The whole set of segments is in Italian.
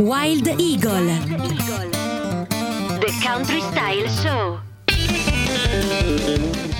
Wild Eagle. The Country Style Show.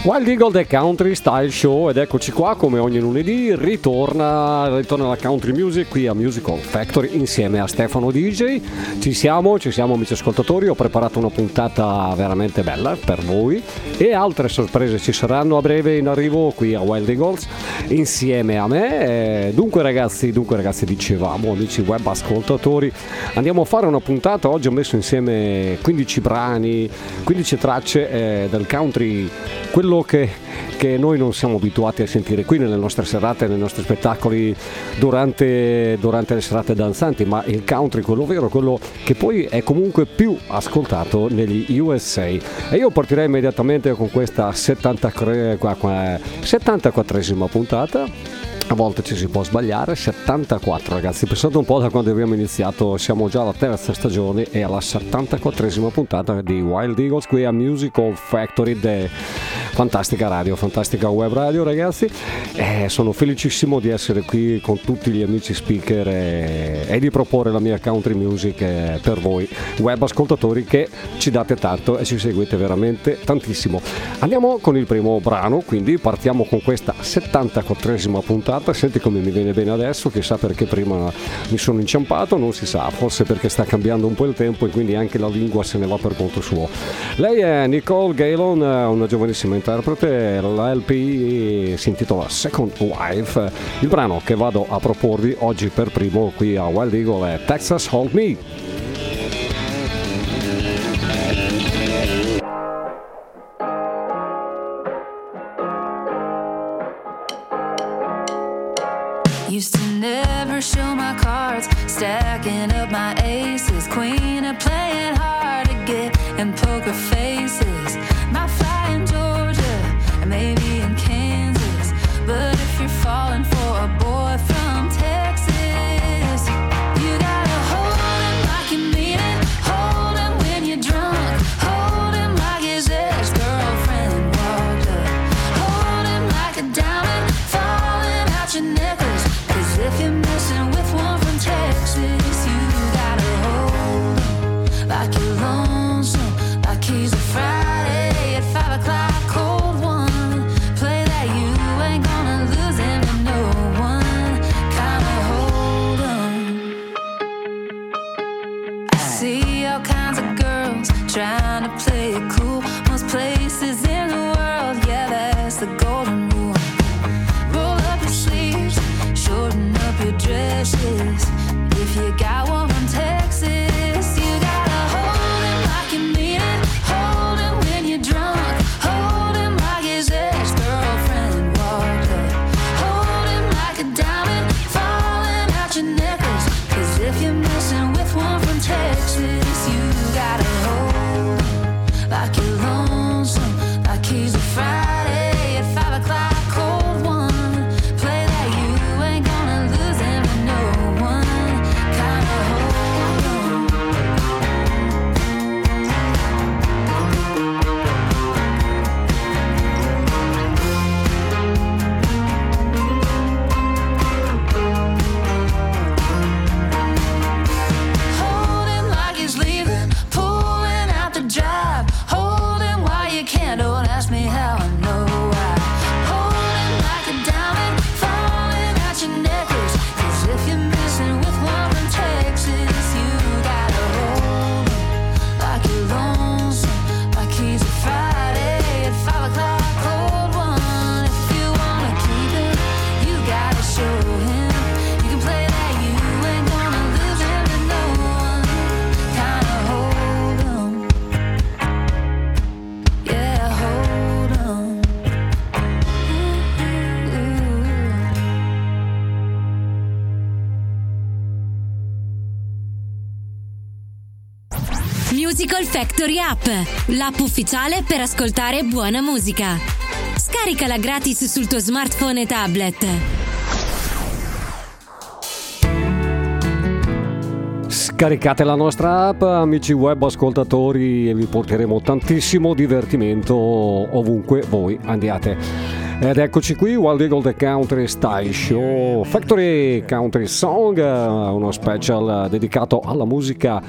Wild Eagle The Country Style Show ed eccoci qua come ogni lunedì ritorna, ritorna la country music qui a Musical Factory insieme a Stefano DJ ci siamo, ci siamo amici ascoltatori ho preparato una puntata veramente bella per voi e altre sorprese ci saranno a breve in arrivo qui a Wild Eagles insieme a me. Eh, dunque ragazzi, dunque ragazzi dicevamo amici web ascoltatori andiamo a fare una puntata oggi ho messo insieme 15 brani 15 tracce eh, del country quello quello che, che, noi non siamo abituati a sentire qui nelle nostre serate, nei nostri spettacoli durante, durante, le serate danzanti, ma il country, quello vero, quello che poi è comunque più ascoltato negli USA. E io partirei immediatamente con questa 74esima puntata a volte ci si può sbagliare, 74 ragazzi, pensate un po' da quando abbiamo iniziato, siamo già alla terza stagione e alla 74esima puntata di Wild Eagles qui a Musical Factory, de... fantastica radio, fantastica web radio ragazzi, e sono felicissimo di essere qui con tutti gli amici speaker e, e di proporre la mia country music eh, per voi web ascoltatori che ci date tanto e ci seguite veramente tantissimo. Andiamo con il primo brano, quindi partiamo con questa 74esima puntata puntata, senti come mi viene bene adesso, chissà perché prima mi sono inciampato, non si sa, forse perché sta cambiando un po' il tempo e quindi anche la lingua se ne va per conto suo. Lei è Nicole Galen, una giovanissima interprete, la LP si intitola Second Wife, il brano che vado a proporvi oggi per primo qui a Wild Eagle è Texas Hold Me. Factory App, l'app ufficiale per ascoltare buona musica. Scaricala gratis sul tuo smartphone e tablet. Scaricate la nostra app, amici web ascoltatori, e vi porteremo tantissimo divertimento ovunque voi andiate. Ed eccoci qui, Wild Eagle The Country Style Show, Factory Country Song, uno special dedicato alla musica,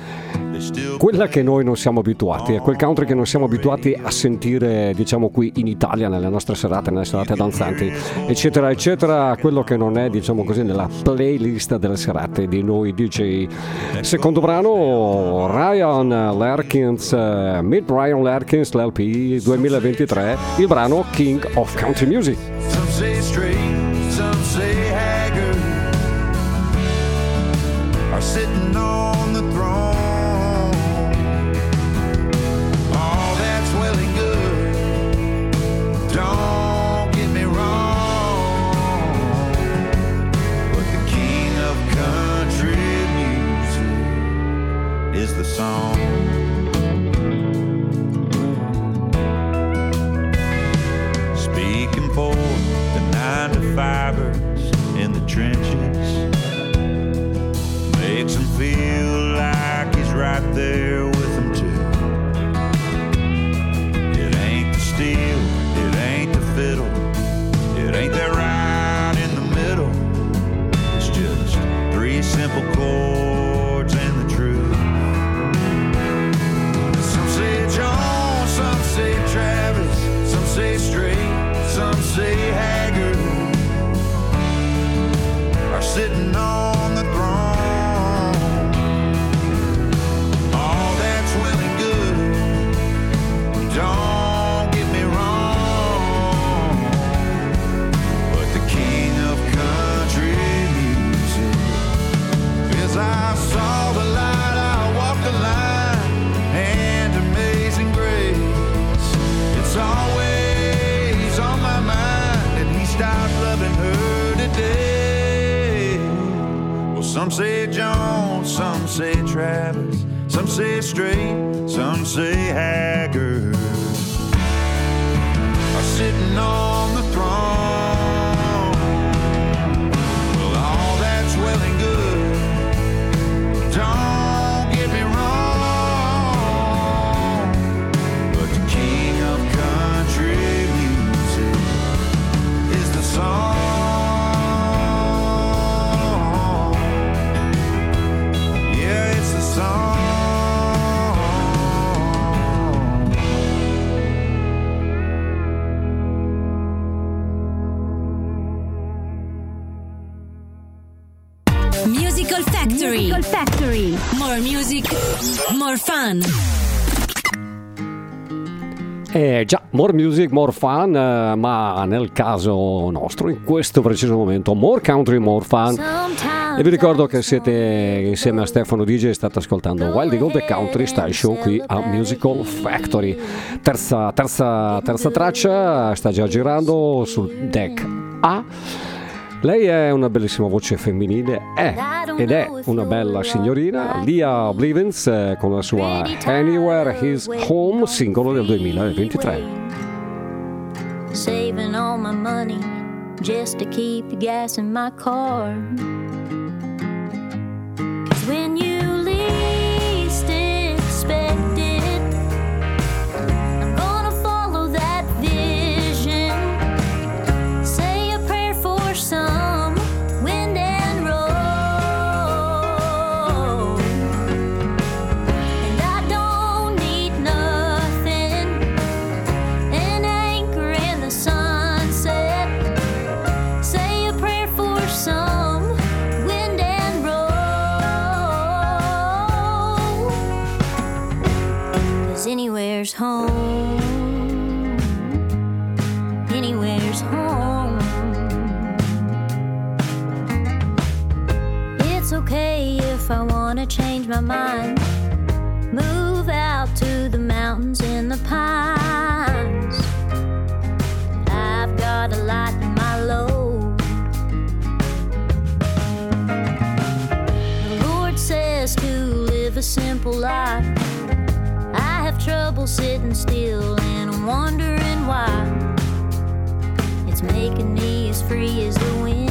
quella che noi non siamo abituati, è quel country che non siamo abituati a sentire, diciamo qui in Italia, nelle nostre serate, nelle serate danzanti, eccetera, eccetera, quello che non è, diciamo così, nella playlist delle serate di noi DJ. Secondo brano, Ryan Larkins, Meet Ryan Larkins, l'LP 2023, il brano King of Country Music. Sitting on the throne. The song. speaking for the nine to fivers in the trenches. Makes him feel like he's right there with them too. It ain't the steel, it ain't the fiddle, it ain't that right in the middle. It's just three simple chords some say Jones, some say Travis, some say straight, some say Haggard. Are sitting on more music, more fun, eh, ma nel caso nostro, in questo preciso momento, more country, more fun. E vi ricordo che siete insieme a Stefano DJ e state ascoltando Wild Eagle The Country Style Show qui a Musical Factory. Terza, terza, terza traccia sta già girando sul deck A. Lei è una bellissima voce femminile, è ed è una bella signorina, Lia Blivens eh, con la sua Anywhere His Home, singolo del 2023. saving all my money just to keep the gas in my car. 'Cause when you 痛。Trouble sitting still and I'm wondering why. It's making me as free as the wind.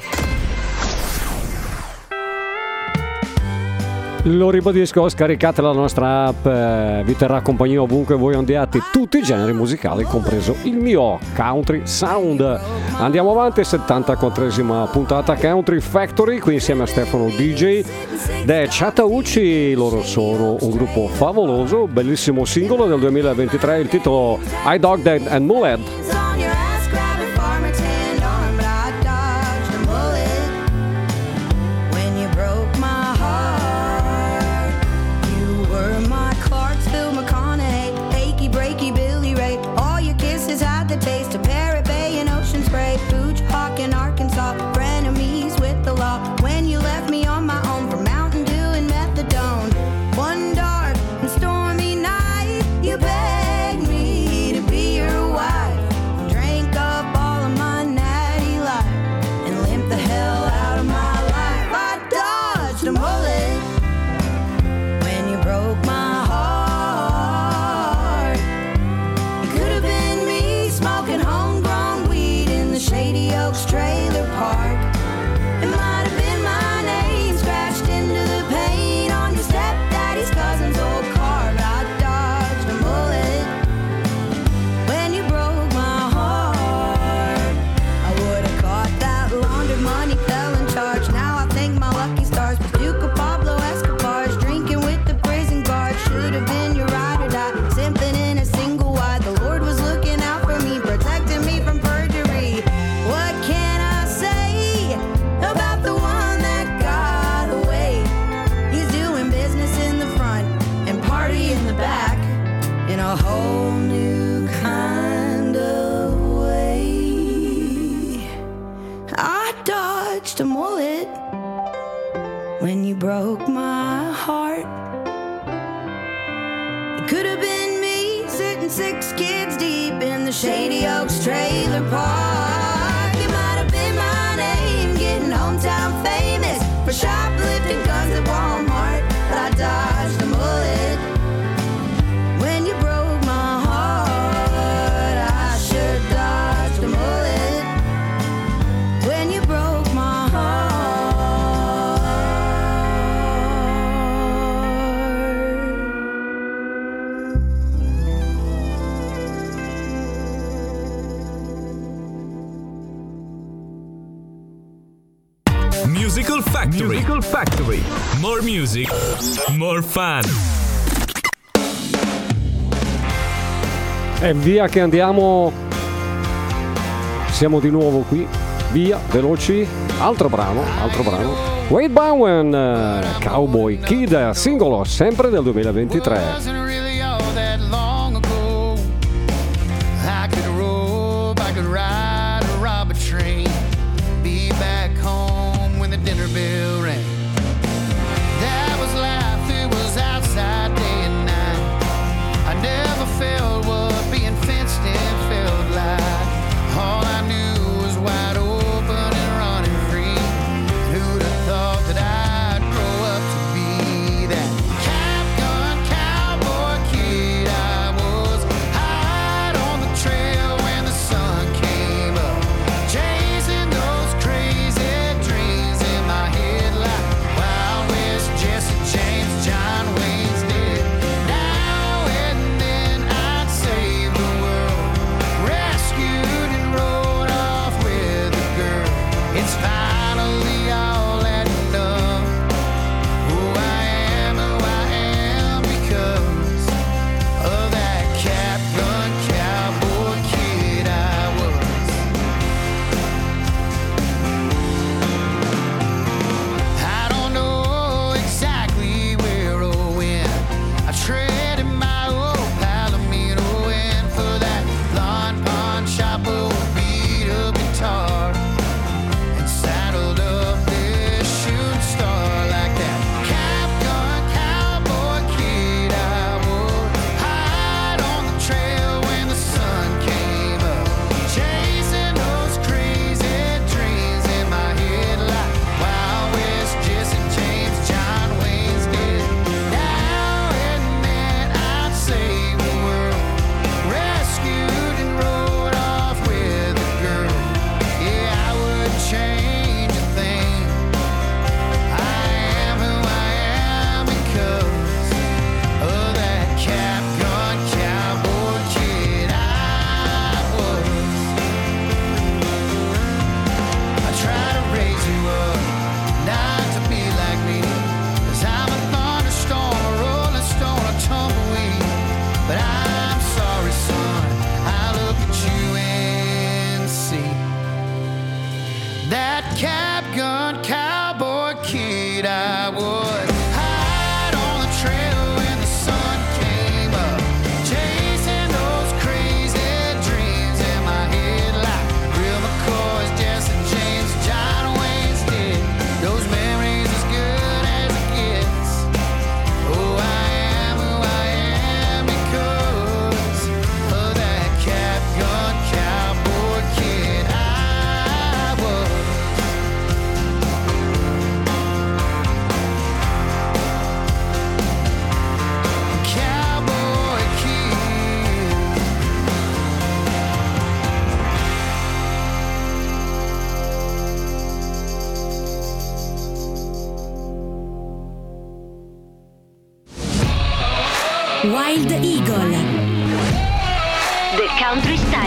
Lo ribadisco, scaricate la nostra app, eh, vi terrà compagnia ovunque voi andiate, tutti i generi musicali, compreso il mio Country Sound. Andiamo avanti, 74esima puntata Country Factory, qui insieme a Stefano DJ, The Chataucci, loro sono un gruppo favoloso, bellissimo singolo del 2023, il titolo I Dog Dead and Muled. to pay. Factory. Musical Factory. More music, more fun. E via che andiamo. Siamo di nuovo qui. Via, veloci. Altro brano, altro brano. Wade Bowen, Cowboy Kid, singolo sempre del 2023.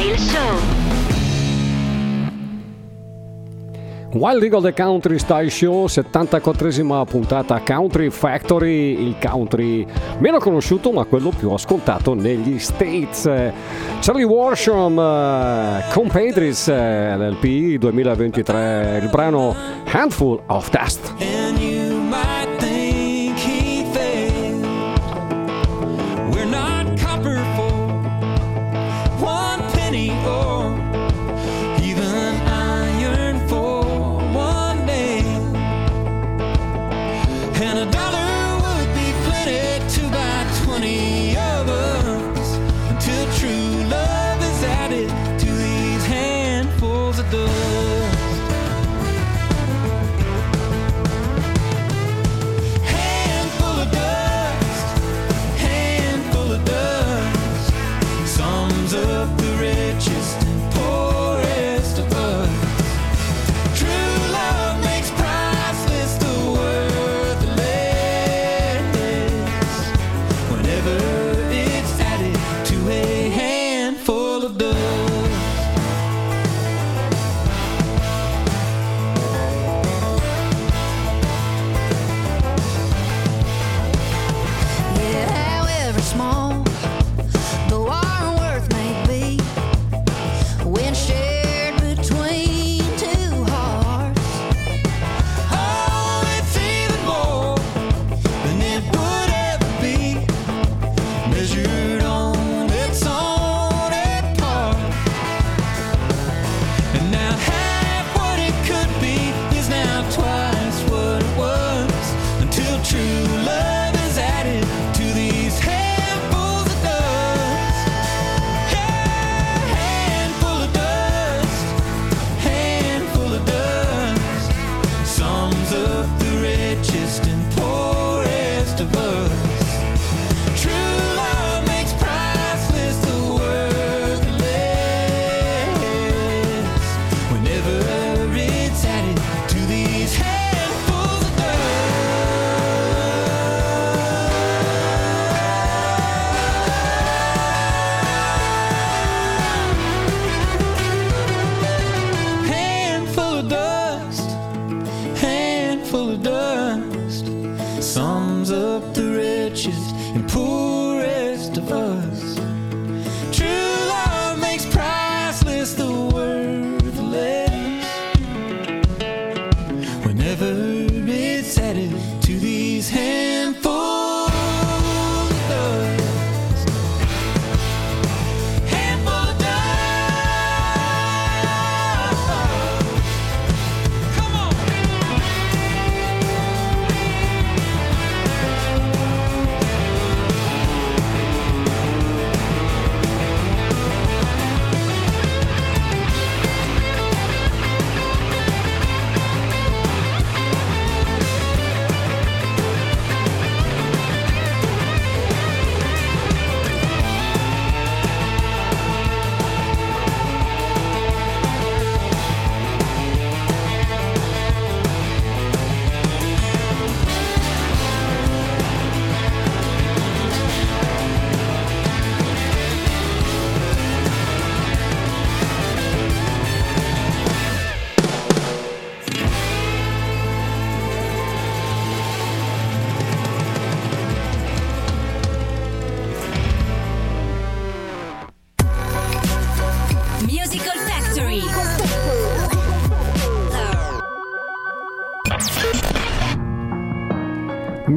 Style Show. Wild Eagle The Country Style Show, 74esima puntata Country Factory, il country meno conosciuto ma quello più ascoltato negli States. Charlie Warsham, uh, eh, Compadres, uh, l'LP 2023, il brano Handful of Dust.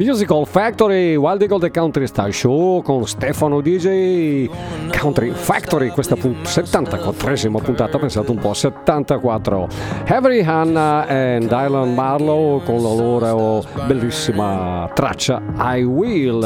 Musical Factory, Wild Eagle The Country Style Show con Stefano DJ Country Factory, questa pun- 74esima puntata, pensate un po', 74. Avery Hanna e Dylan Marlowe con la loro bellissima traccia I Will.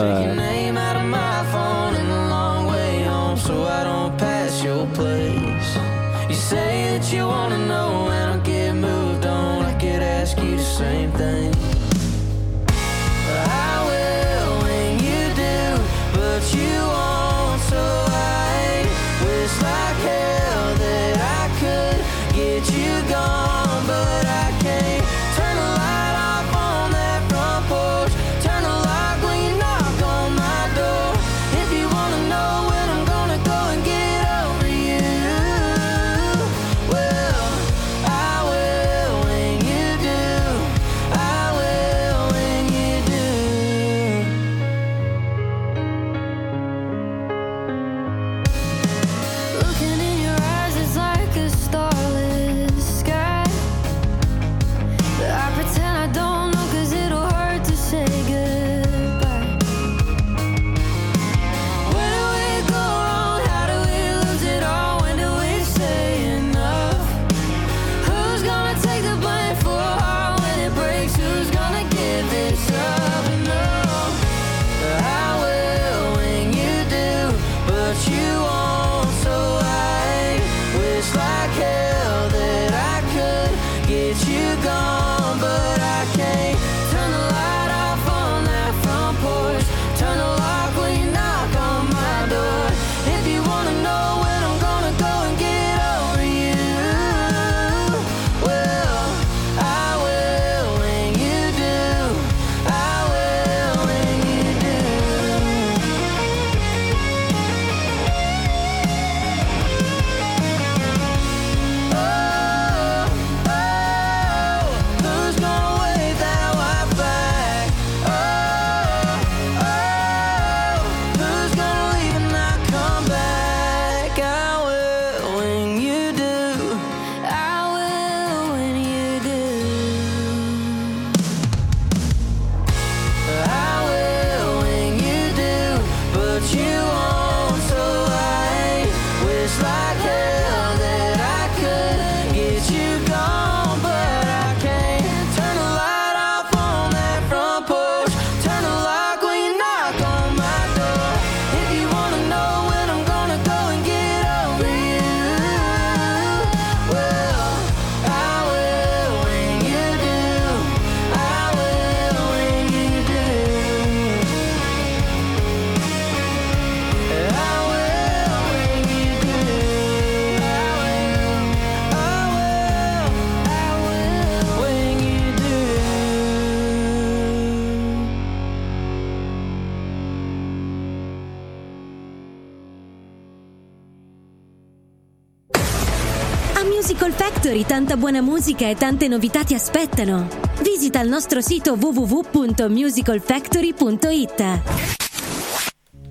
Tanta buona musica e tante novità ti aspettano. Visita il nostro sito www.musicalfactory.it.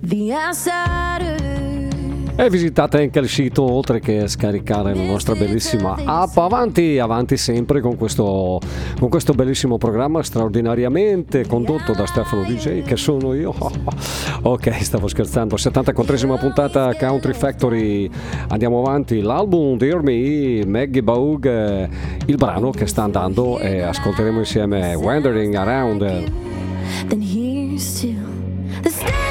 The outsider. E visitate anche il sito oltre che scaricare la nostra bellissima app. Avanti, avanti sempre con questo, con questo bellissimo programma straordinariamente condotto da Stefano DJ che sono io. ok, stavo scherzando. 74esima puntata Country Factory. Andiamo avanti. L'album Dear Me, Maggie Baug, il brano che sta andando e ascolteremo insieme Wandering Around. Then here's to the staying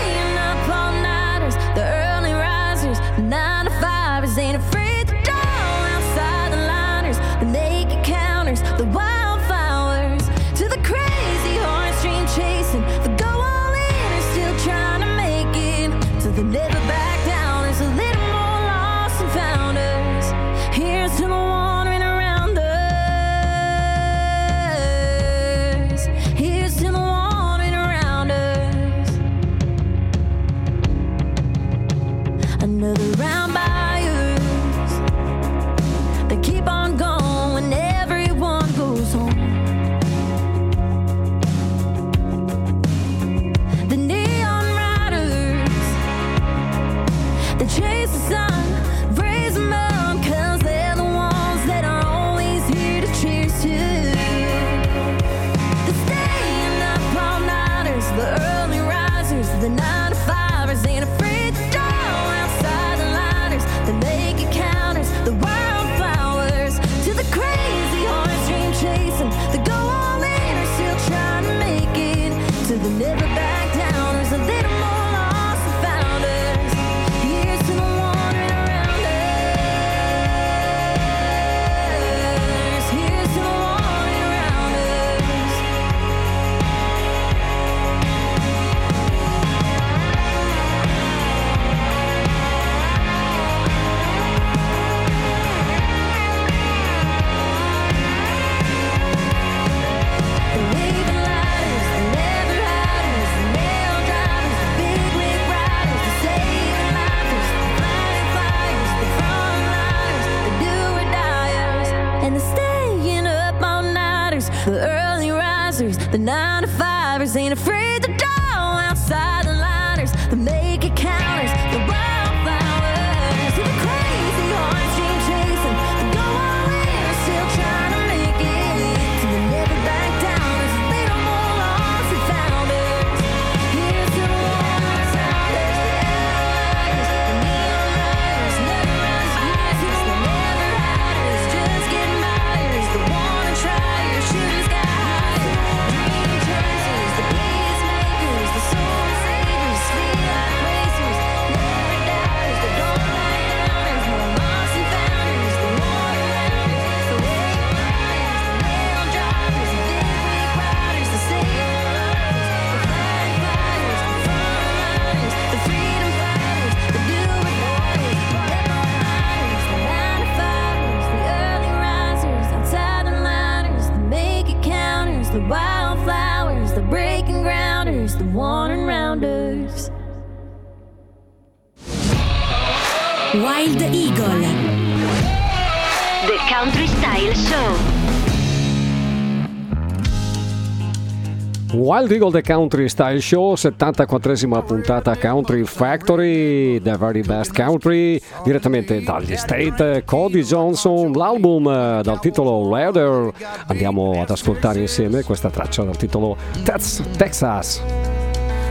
Wild Eagle The Country Style Show, 74esima puntata Country Factory, The Very Best Country, direttamente dagli State, Cody Johnson, l'album eh, dal titolo Leather. Andiamo ad ascoltare insieme questa traccia dal titolo Tex- Texas.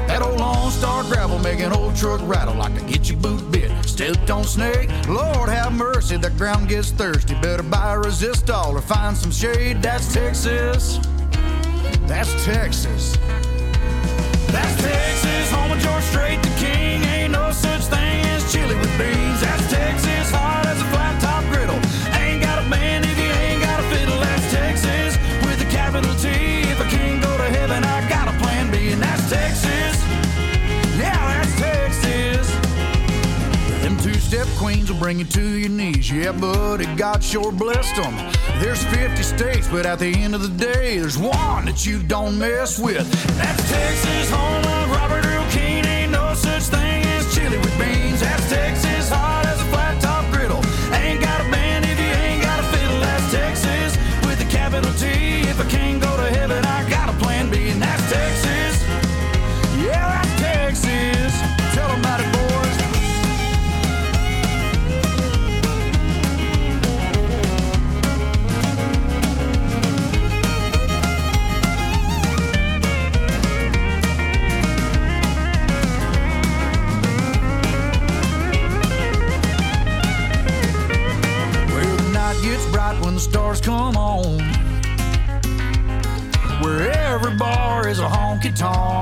That old Lone Star gravel make an old truck rattle like a get your boot bit. Stepped on snake. Lord have mercy, the ground gets thirsty. Better buy a resistol or find some shade. That's Texas. That's Texas. That's Texas, home of George Strait, the king. Ain't no such thing as chili with beans. That's Texas, Two-step queens will bring you to your knees. Yeah, buddy, God sure blessed them. There's 50 states, but at the end of the day, there's one that you don't mess with. That's Texas, home of Robert Earl King. Ain't no such thing as chili with beans. That's Texas, torn.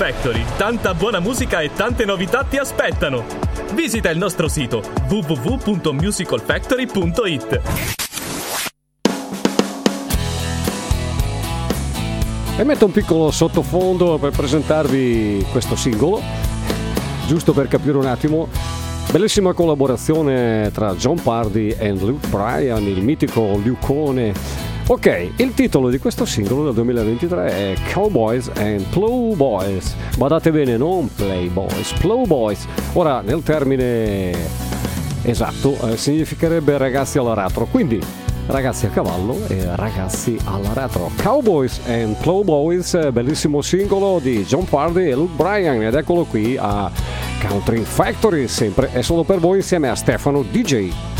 Factory, tanta buona musica e tante novità ti aspettano! Visita il nostro sito www.musicalfactory.it E metto un piccolo sottofondo per presentarvi questo singolo, giusto per capire un attimo. Bellissima collaborazione tra John Pardi e Luke Bryan, il mitico Lucone Ok, il titolo di questo singolo del 2023 è Cowboys and Plowboys. Badate bene, non Playboys, Plowboys. Ora, nel termine esatto, eh, significherebbe ragazzi all'aratro. Quindi, ragazzi a cavallo e ragazzi all'aratro. Cowboys and Plowboys, eh, bellissimo singolo di John Pardy e Luke Bryan. Ed eccolo qui a Country Factory, sempre e solo per voi, insieme a Stefano DJ.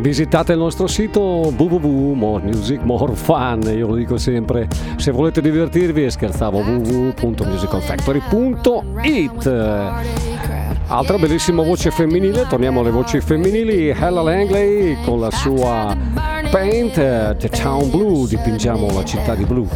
Visitate il nostro sito www, more music, more fun, io lo dico sempre, se volete divertirvi scherzavo www.musicalfactory.it Altra bellissima voce femminile, torniamo alle voci femminili, Ella Langley con la sua Paint eh, the Town Blue, dipingiamo la città di blu.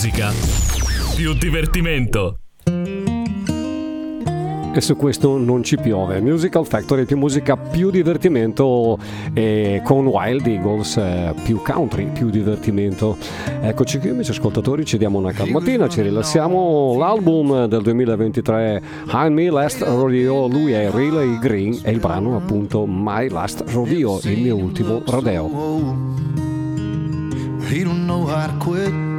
Musica, più divertimento. E su questo non ci piove. Musical Factory più musica, più divertimento e con Wild Eagles eh, più country, più divertimento. Eccoci qui amici ascoltatori, ci diamo una calmatina, ci rilassiamo. L'album del 2023 High Me Last Rodeo, lui è Riley Green e il brano appunto My Last Rodeo, il mio ultimo rodeo. He don't know how to quit.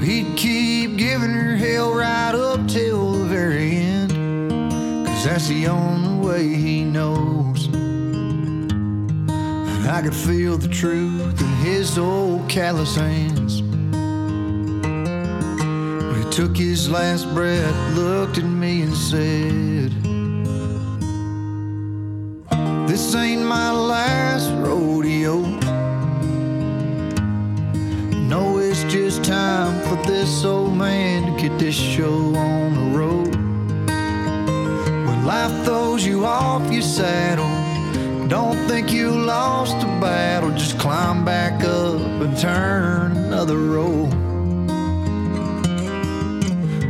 He'd keep giving her hell right up till the very end. Cause that's the only way he knows. And I could feel the truth in his old callous hands. When he took his last breath, looked at me and said, This ain't my last rodeo. No, it's just time for this old man to get this show on the road. When life throws you off your saddle, don't think you lost a battle. Just climb back up and turn another roll.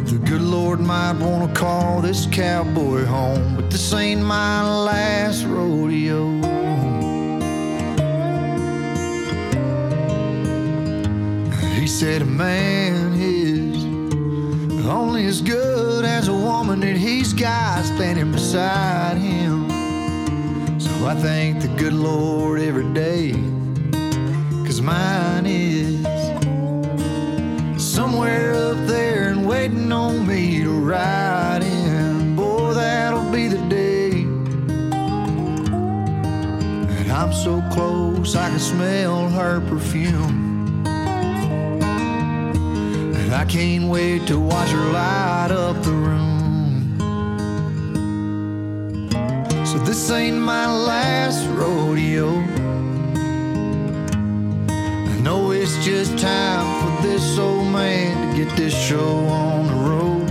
The good Lord might want to call this cowboy home, but this ain't my last rodeo. Said a man is only as good as a woman that he's got standing beside him. So I thank the good Lord every day, cause mine is somewhere up there and waiting on me to ride in. Boy, that'll be the day. And I'm so close, I can smell her perfume. And I can't wait to watch her light up the room. So this ain't my last rodeo. I know it's just time for this old man to get this show on the road.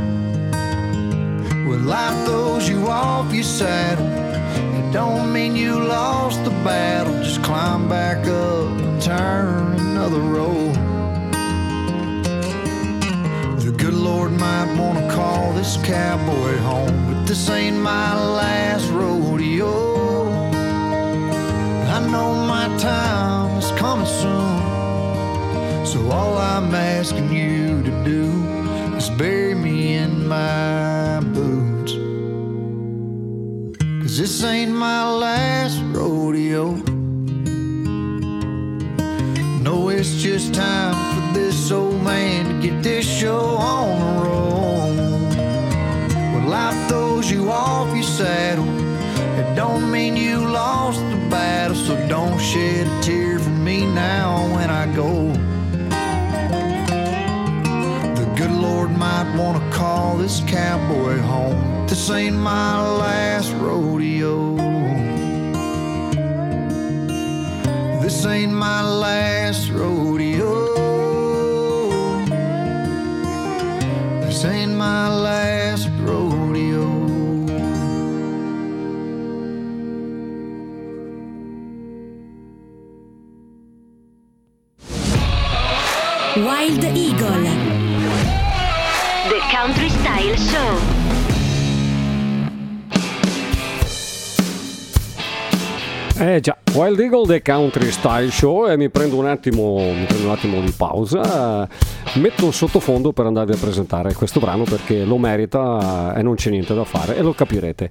When life throws you off your saddle, it don't mean you lost the battle. Just climb back up and turn another road. Might wanna call this cowboy home, but this ain't my last rodeo. I know my time is coming soon. So all I'm asking you to do is bury me in my boots. Cause this ain't my last rodeo. It's just time for this old man to get this show on the road. When life throws you off your saddle, it don't mean you lost the battle. So don't shed a tear for me now when I go. The good Lord might wanna call this cowboy home. This ain't my last rodeo. This ain't my last rodeo. This ain't my last rodeo. Wild Eagle. The Country Style Show. Eh già, Wild Eagle The Country Style Show e mi prendo un attimo, prendo un attimo di pausa, metto sottofondo per andarvi a presentare questo brano perché lo merita e non c'è niente da fare e lo capirete.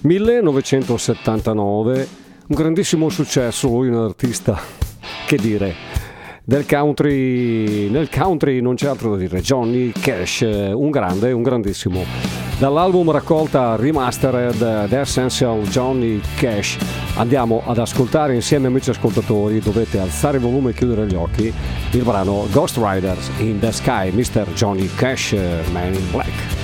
1979, un grandissimo successo, lui un artista, che dire, del country, nel country non c'è altro da dire, Johnny Cash, un grande, un grandissimo. Dall'album raccolta Remastered The Essential Johnny Cash andiamo ad ascoltare insieme amici ascoltatori, dovete alzare il volume e chiudere gli occhi, il brano Ghost Riders in the Sky, Mr. Johnny Cash, eh, Man in Black.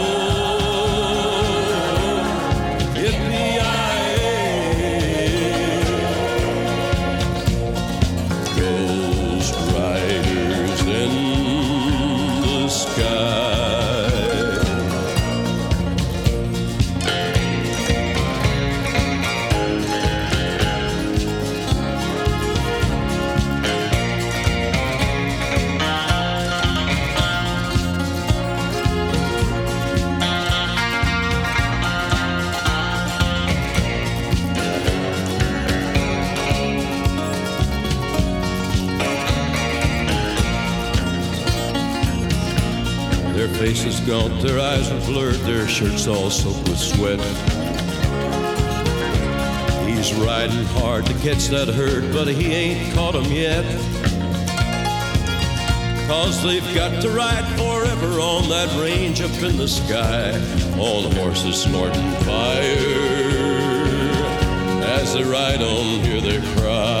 Gaunt, their eyes are blurred, their shirts all soaked with sweat. He's riding hard to catch that herd, but he ain't caught 'em yet. Cause they've got to ride forever on that range up in the sky, on horses snorting fire. As they ride on, hear their cry.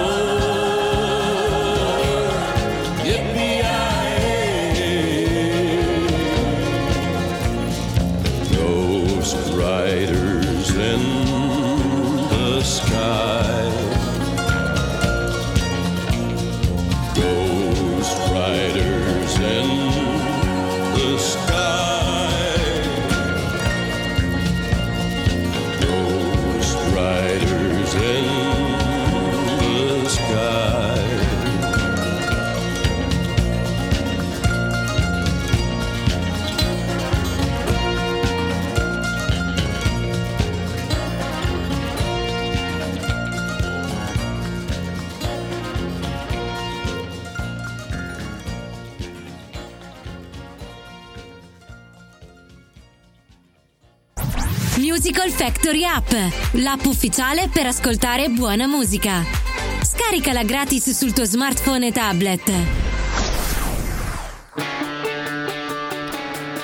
Factory App, l'app ufficiale per ascoltare buona musica. Scaricala gratis sul tuo smartphone e tablet.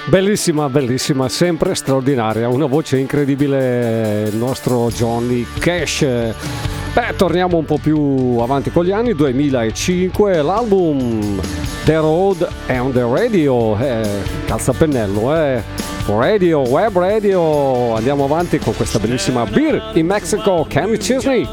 Bellissima, bellissima, sempre straordinaria, una voce incredibile, il nostro Johnny Cash. Beh, torniamo un po' più avanti con gli anni, 2005, l'album The Road and the Radio, eh, calzapennello, eh. Radio, web radio, andiamo avanti con questa bellissima Beer in Mexico, Kenny Chesney.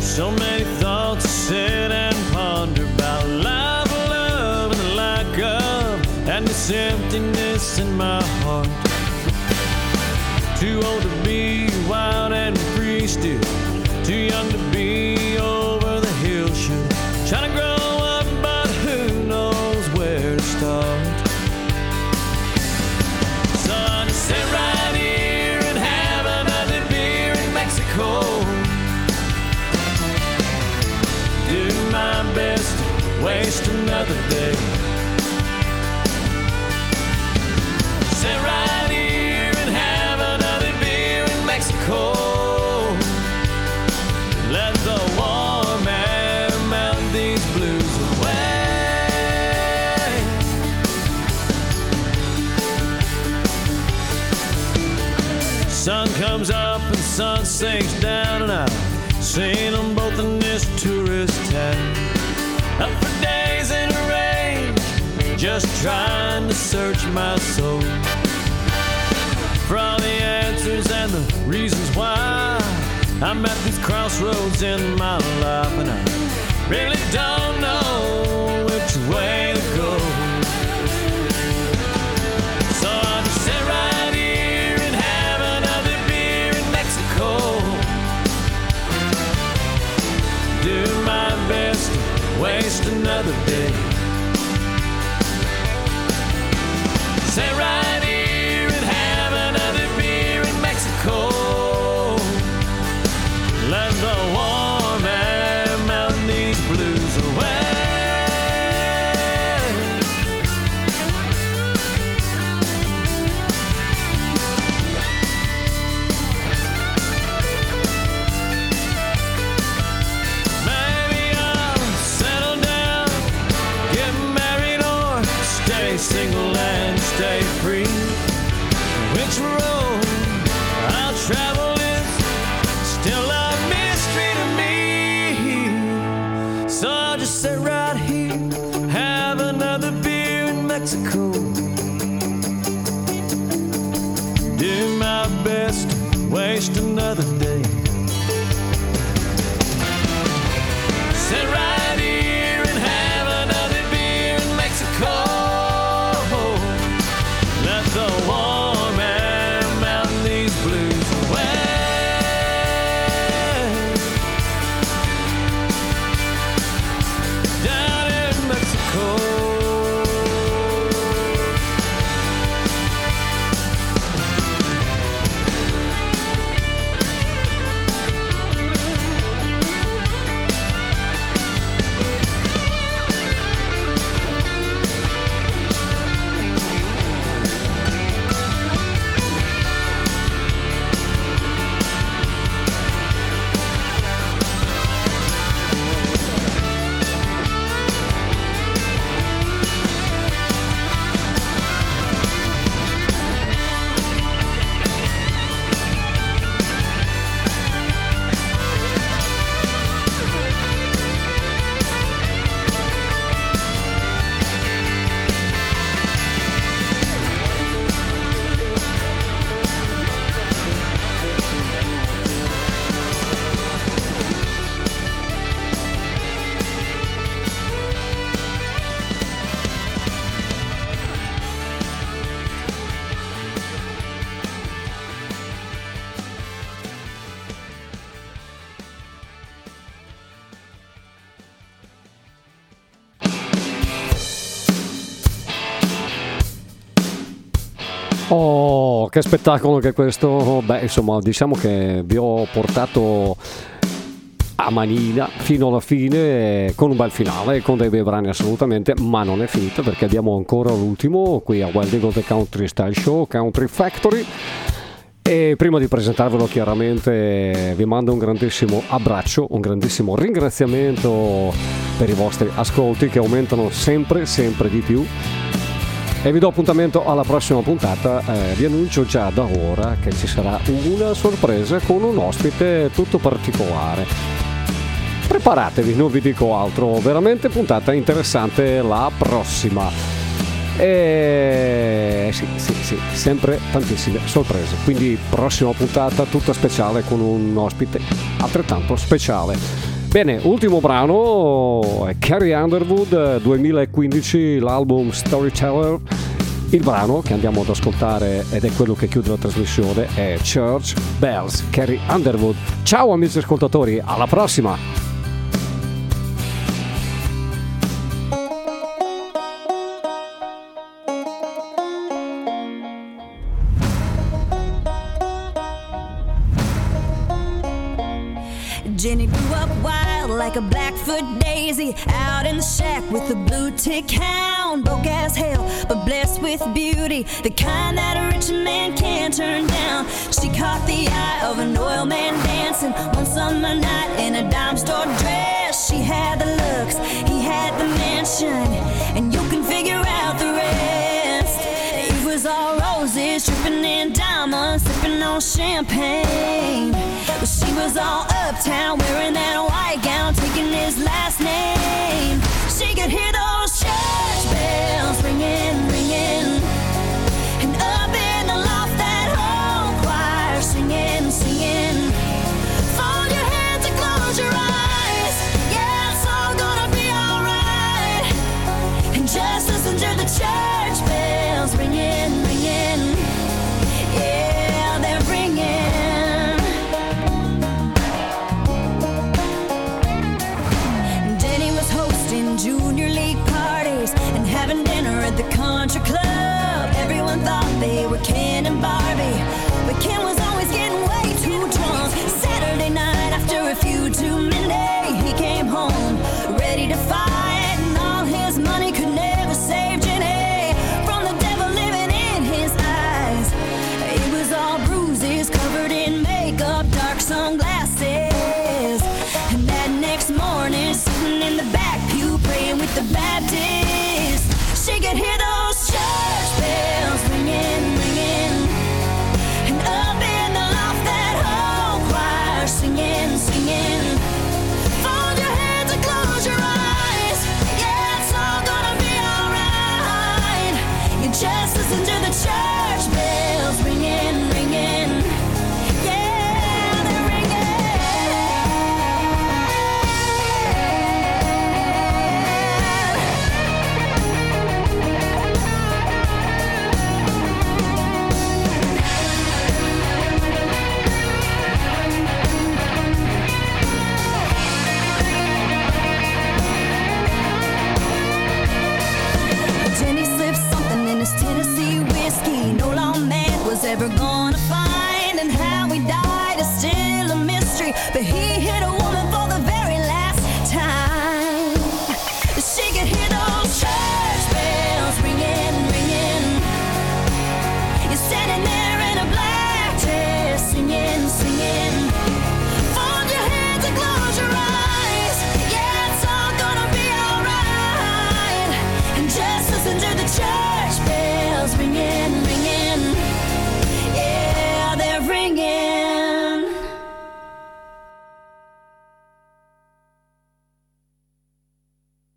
So many thoughts sit and ponder about life, love, and the lack of, and this emptiness in my heart. Too old to be wild and free still, too young to waste another day. Sit right here and have another beer in Mexico. Let the warm air melt these blues away. Sun comes up and sun sinks down and out. Seen them both in this tourist town. Just trying to search my soul. For all the answers and the reasons why I'm at these crossroads in my life, and I really don't know which way che spettacolo che questo! Beh, insomma, diciamo che vi ho portato a manina fino alla fine con un bel finale, con dei bei brani assolutamente, ma non è finita perché abbiamo ancora l'ultimo qui a Wild Eagle The Country Style Show, Country Factory. E prima di presentarvelo chiaramente vi mando un grandissimo abbraccio, un grandissimo ringraziamento per i vostri ascolti che aumentano sempre, sempre di più. E vi do appuntamento alla prossima puntata. Eh, vi annuncio già da ora che ci sarà una sorpresa con un ospite tutto particolare. Preparatevi, non vi dico altro, veramente puntata interessante la prossima. E sì, sì, sì, sempre tantissime sorprese. Quindi prossima puntata tutta speciale con un ospite altrettanto speciale. Bene, ultimo brano è Carrie Underwood 2015, l'album Storyteller. Il brano che andiamo ad ascoltare ed è quello che chiude la trasmissione è Church Bells, Carrie Underwood. Ciao amici ascoltatori, alla prossima! A daisy out in the shack with a blue tick hound. Broke as hell, but blessed with beauty, the kind that a rich man can't turn down. She caught the eye of an oil man dancing one summer night in a dime store dress. She had the looks, he had the mansion, and you can figure out the rest. Was all roses, dripping in diamonds, sipping on champagne. She was all uptown, wearing that white gown, taking his last name. She could hear those church bells ringing, ringing. And up in the loft, that whole choir singing, singing. Fold your hands and close your eyes. Yeah, it's all gonna be alright. And just listen to the the country club. Everyone thought they were Ken and Barbie, but Ken was always getting way too drunk. Saturday night after a few too many, he came home ready to fight,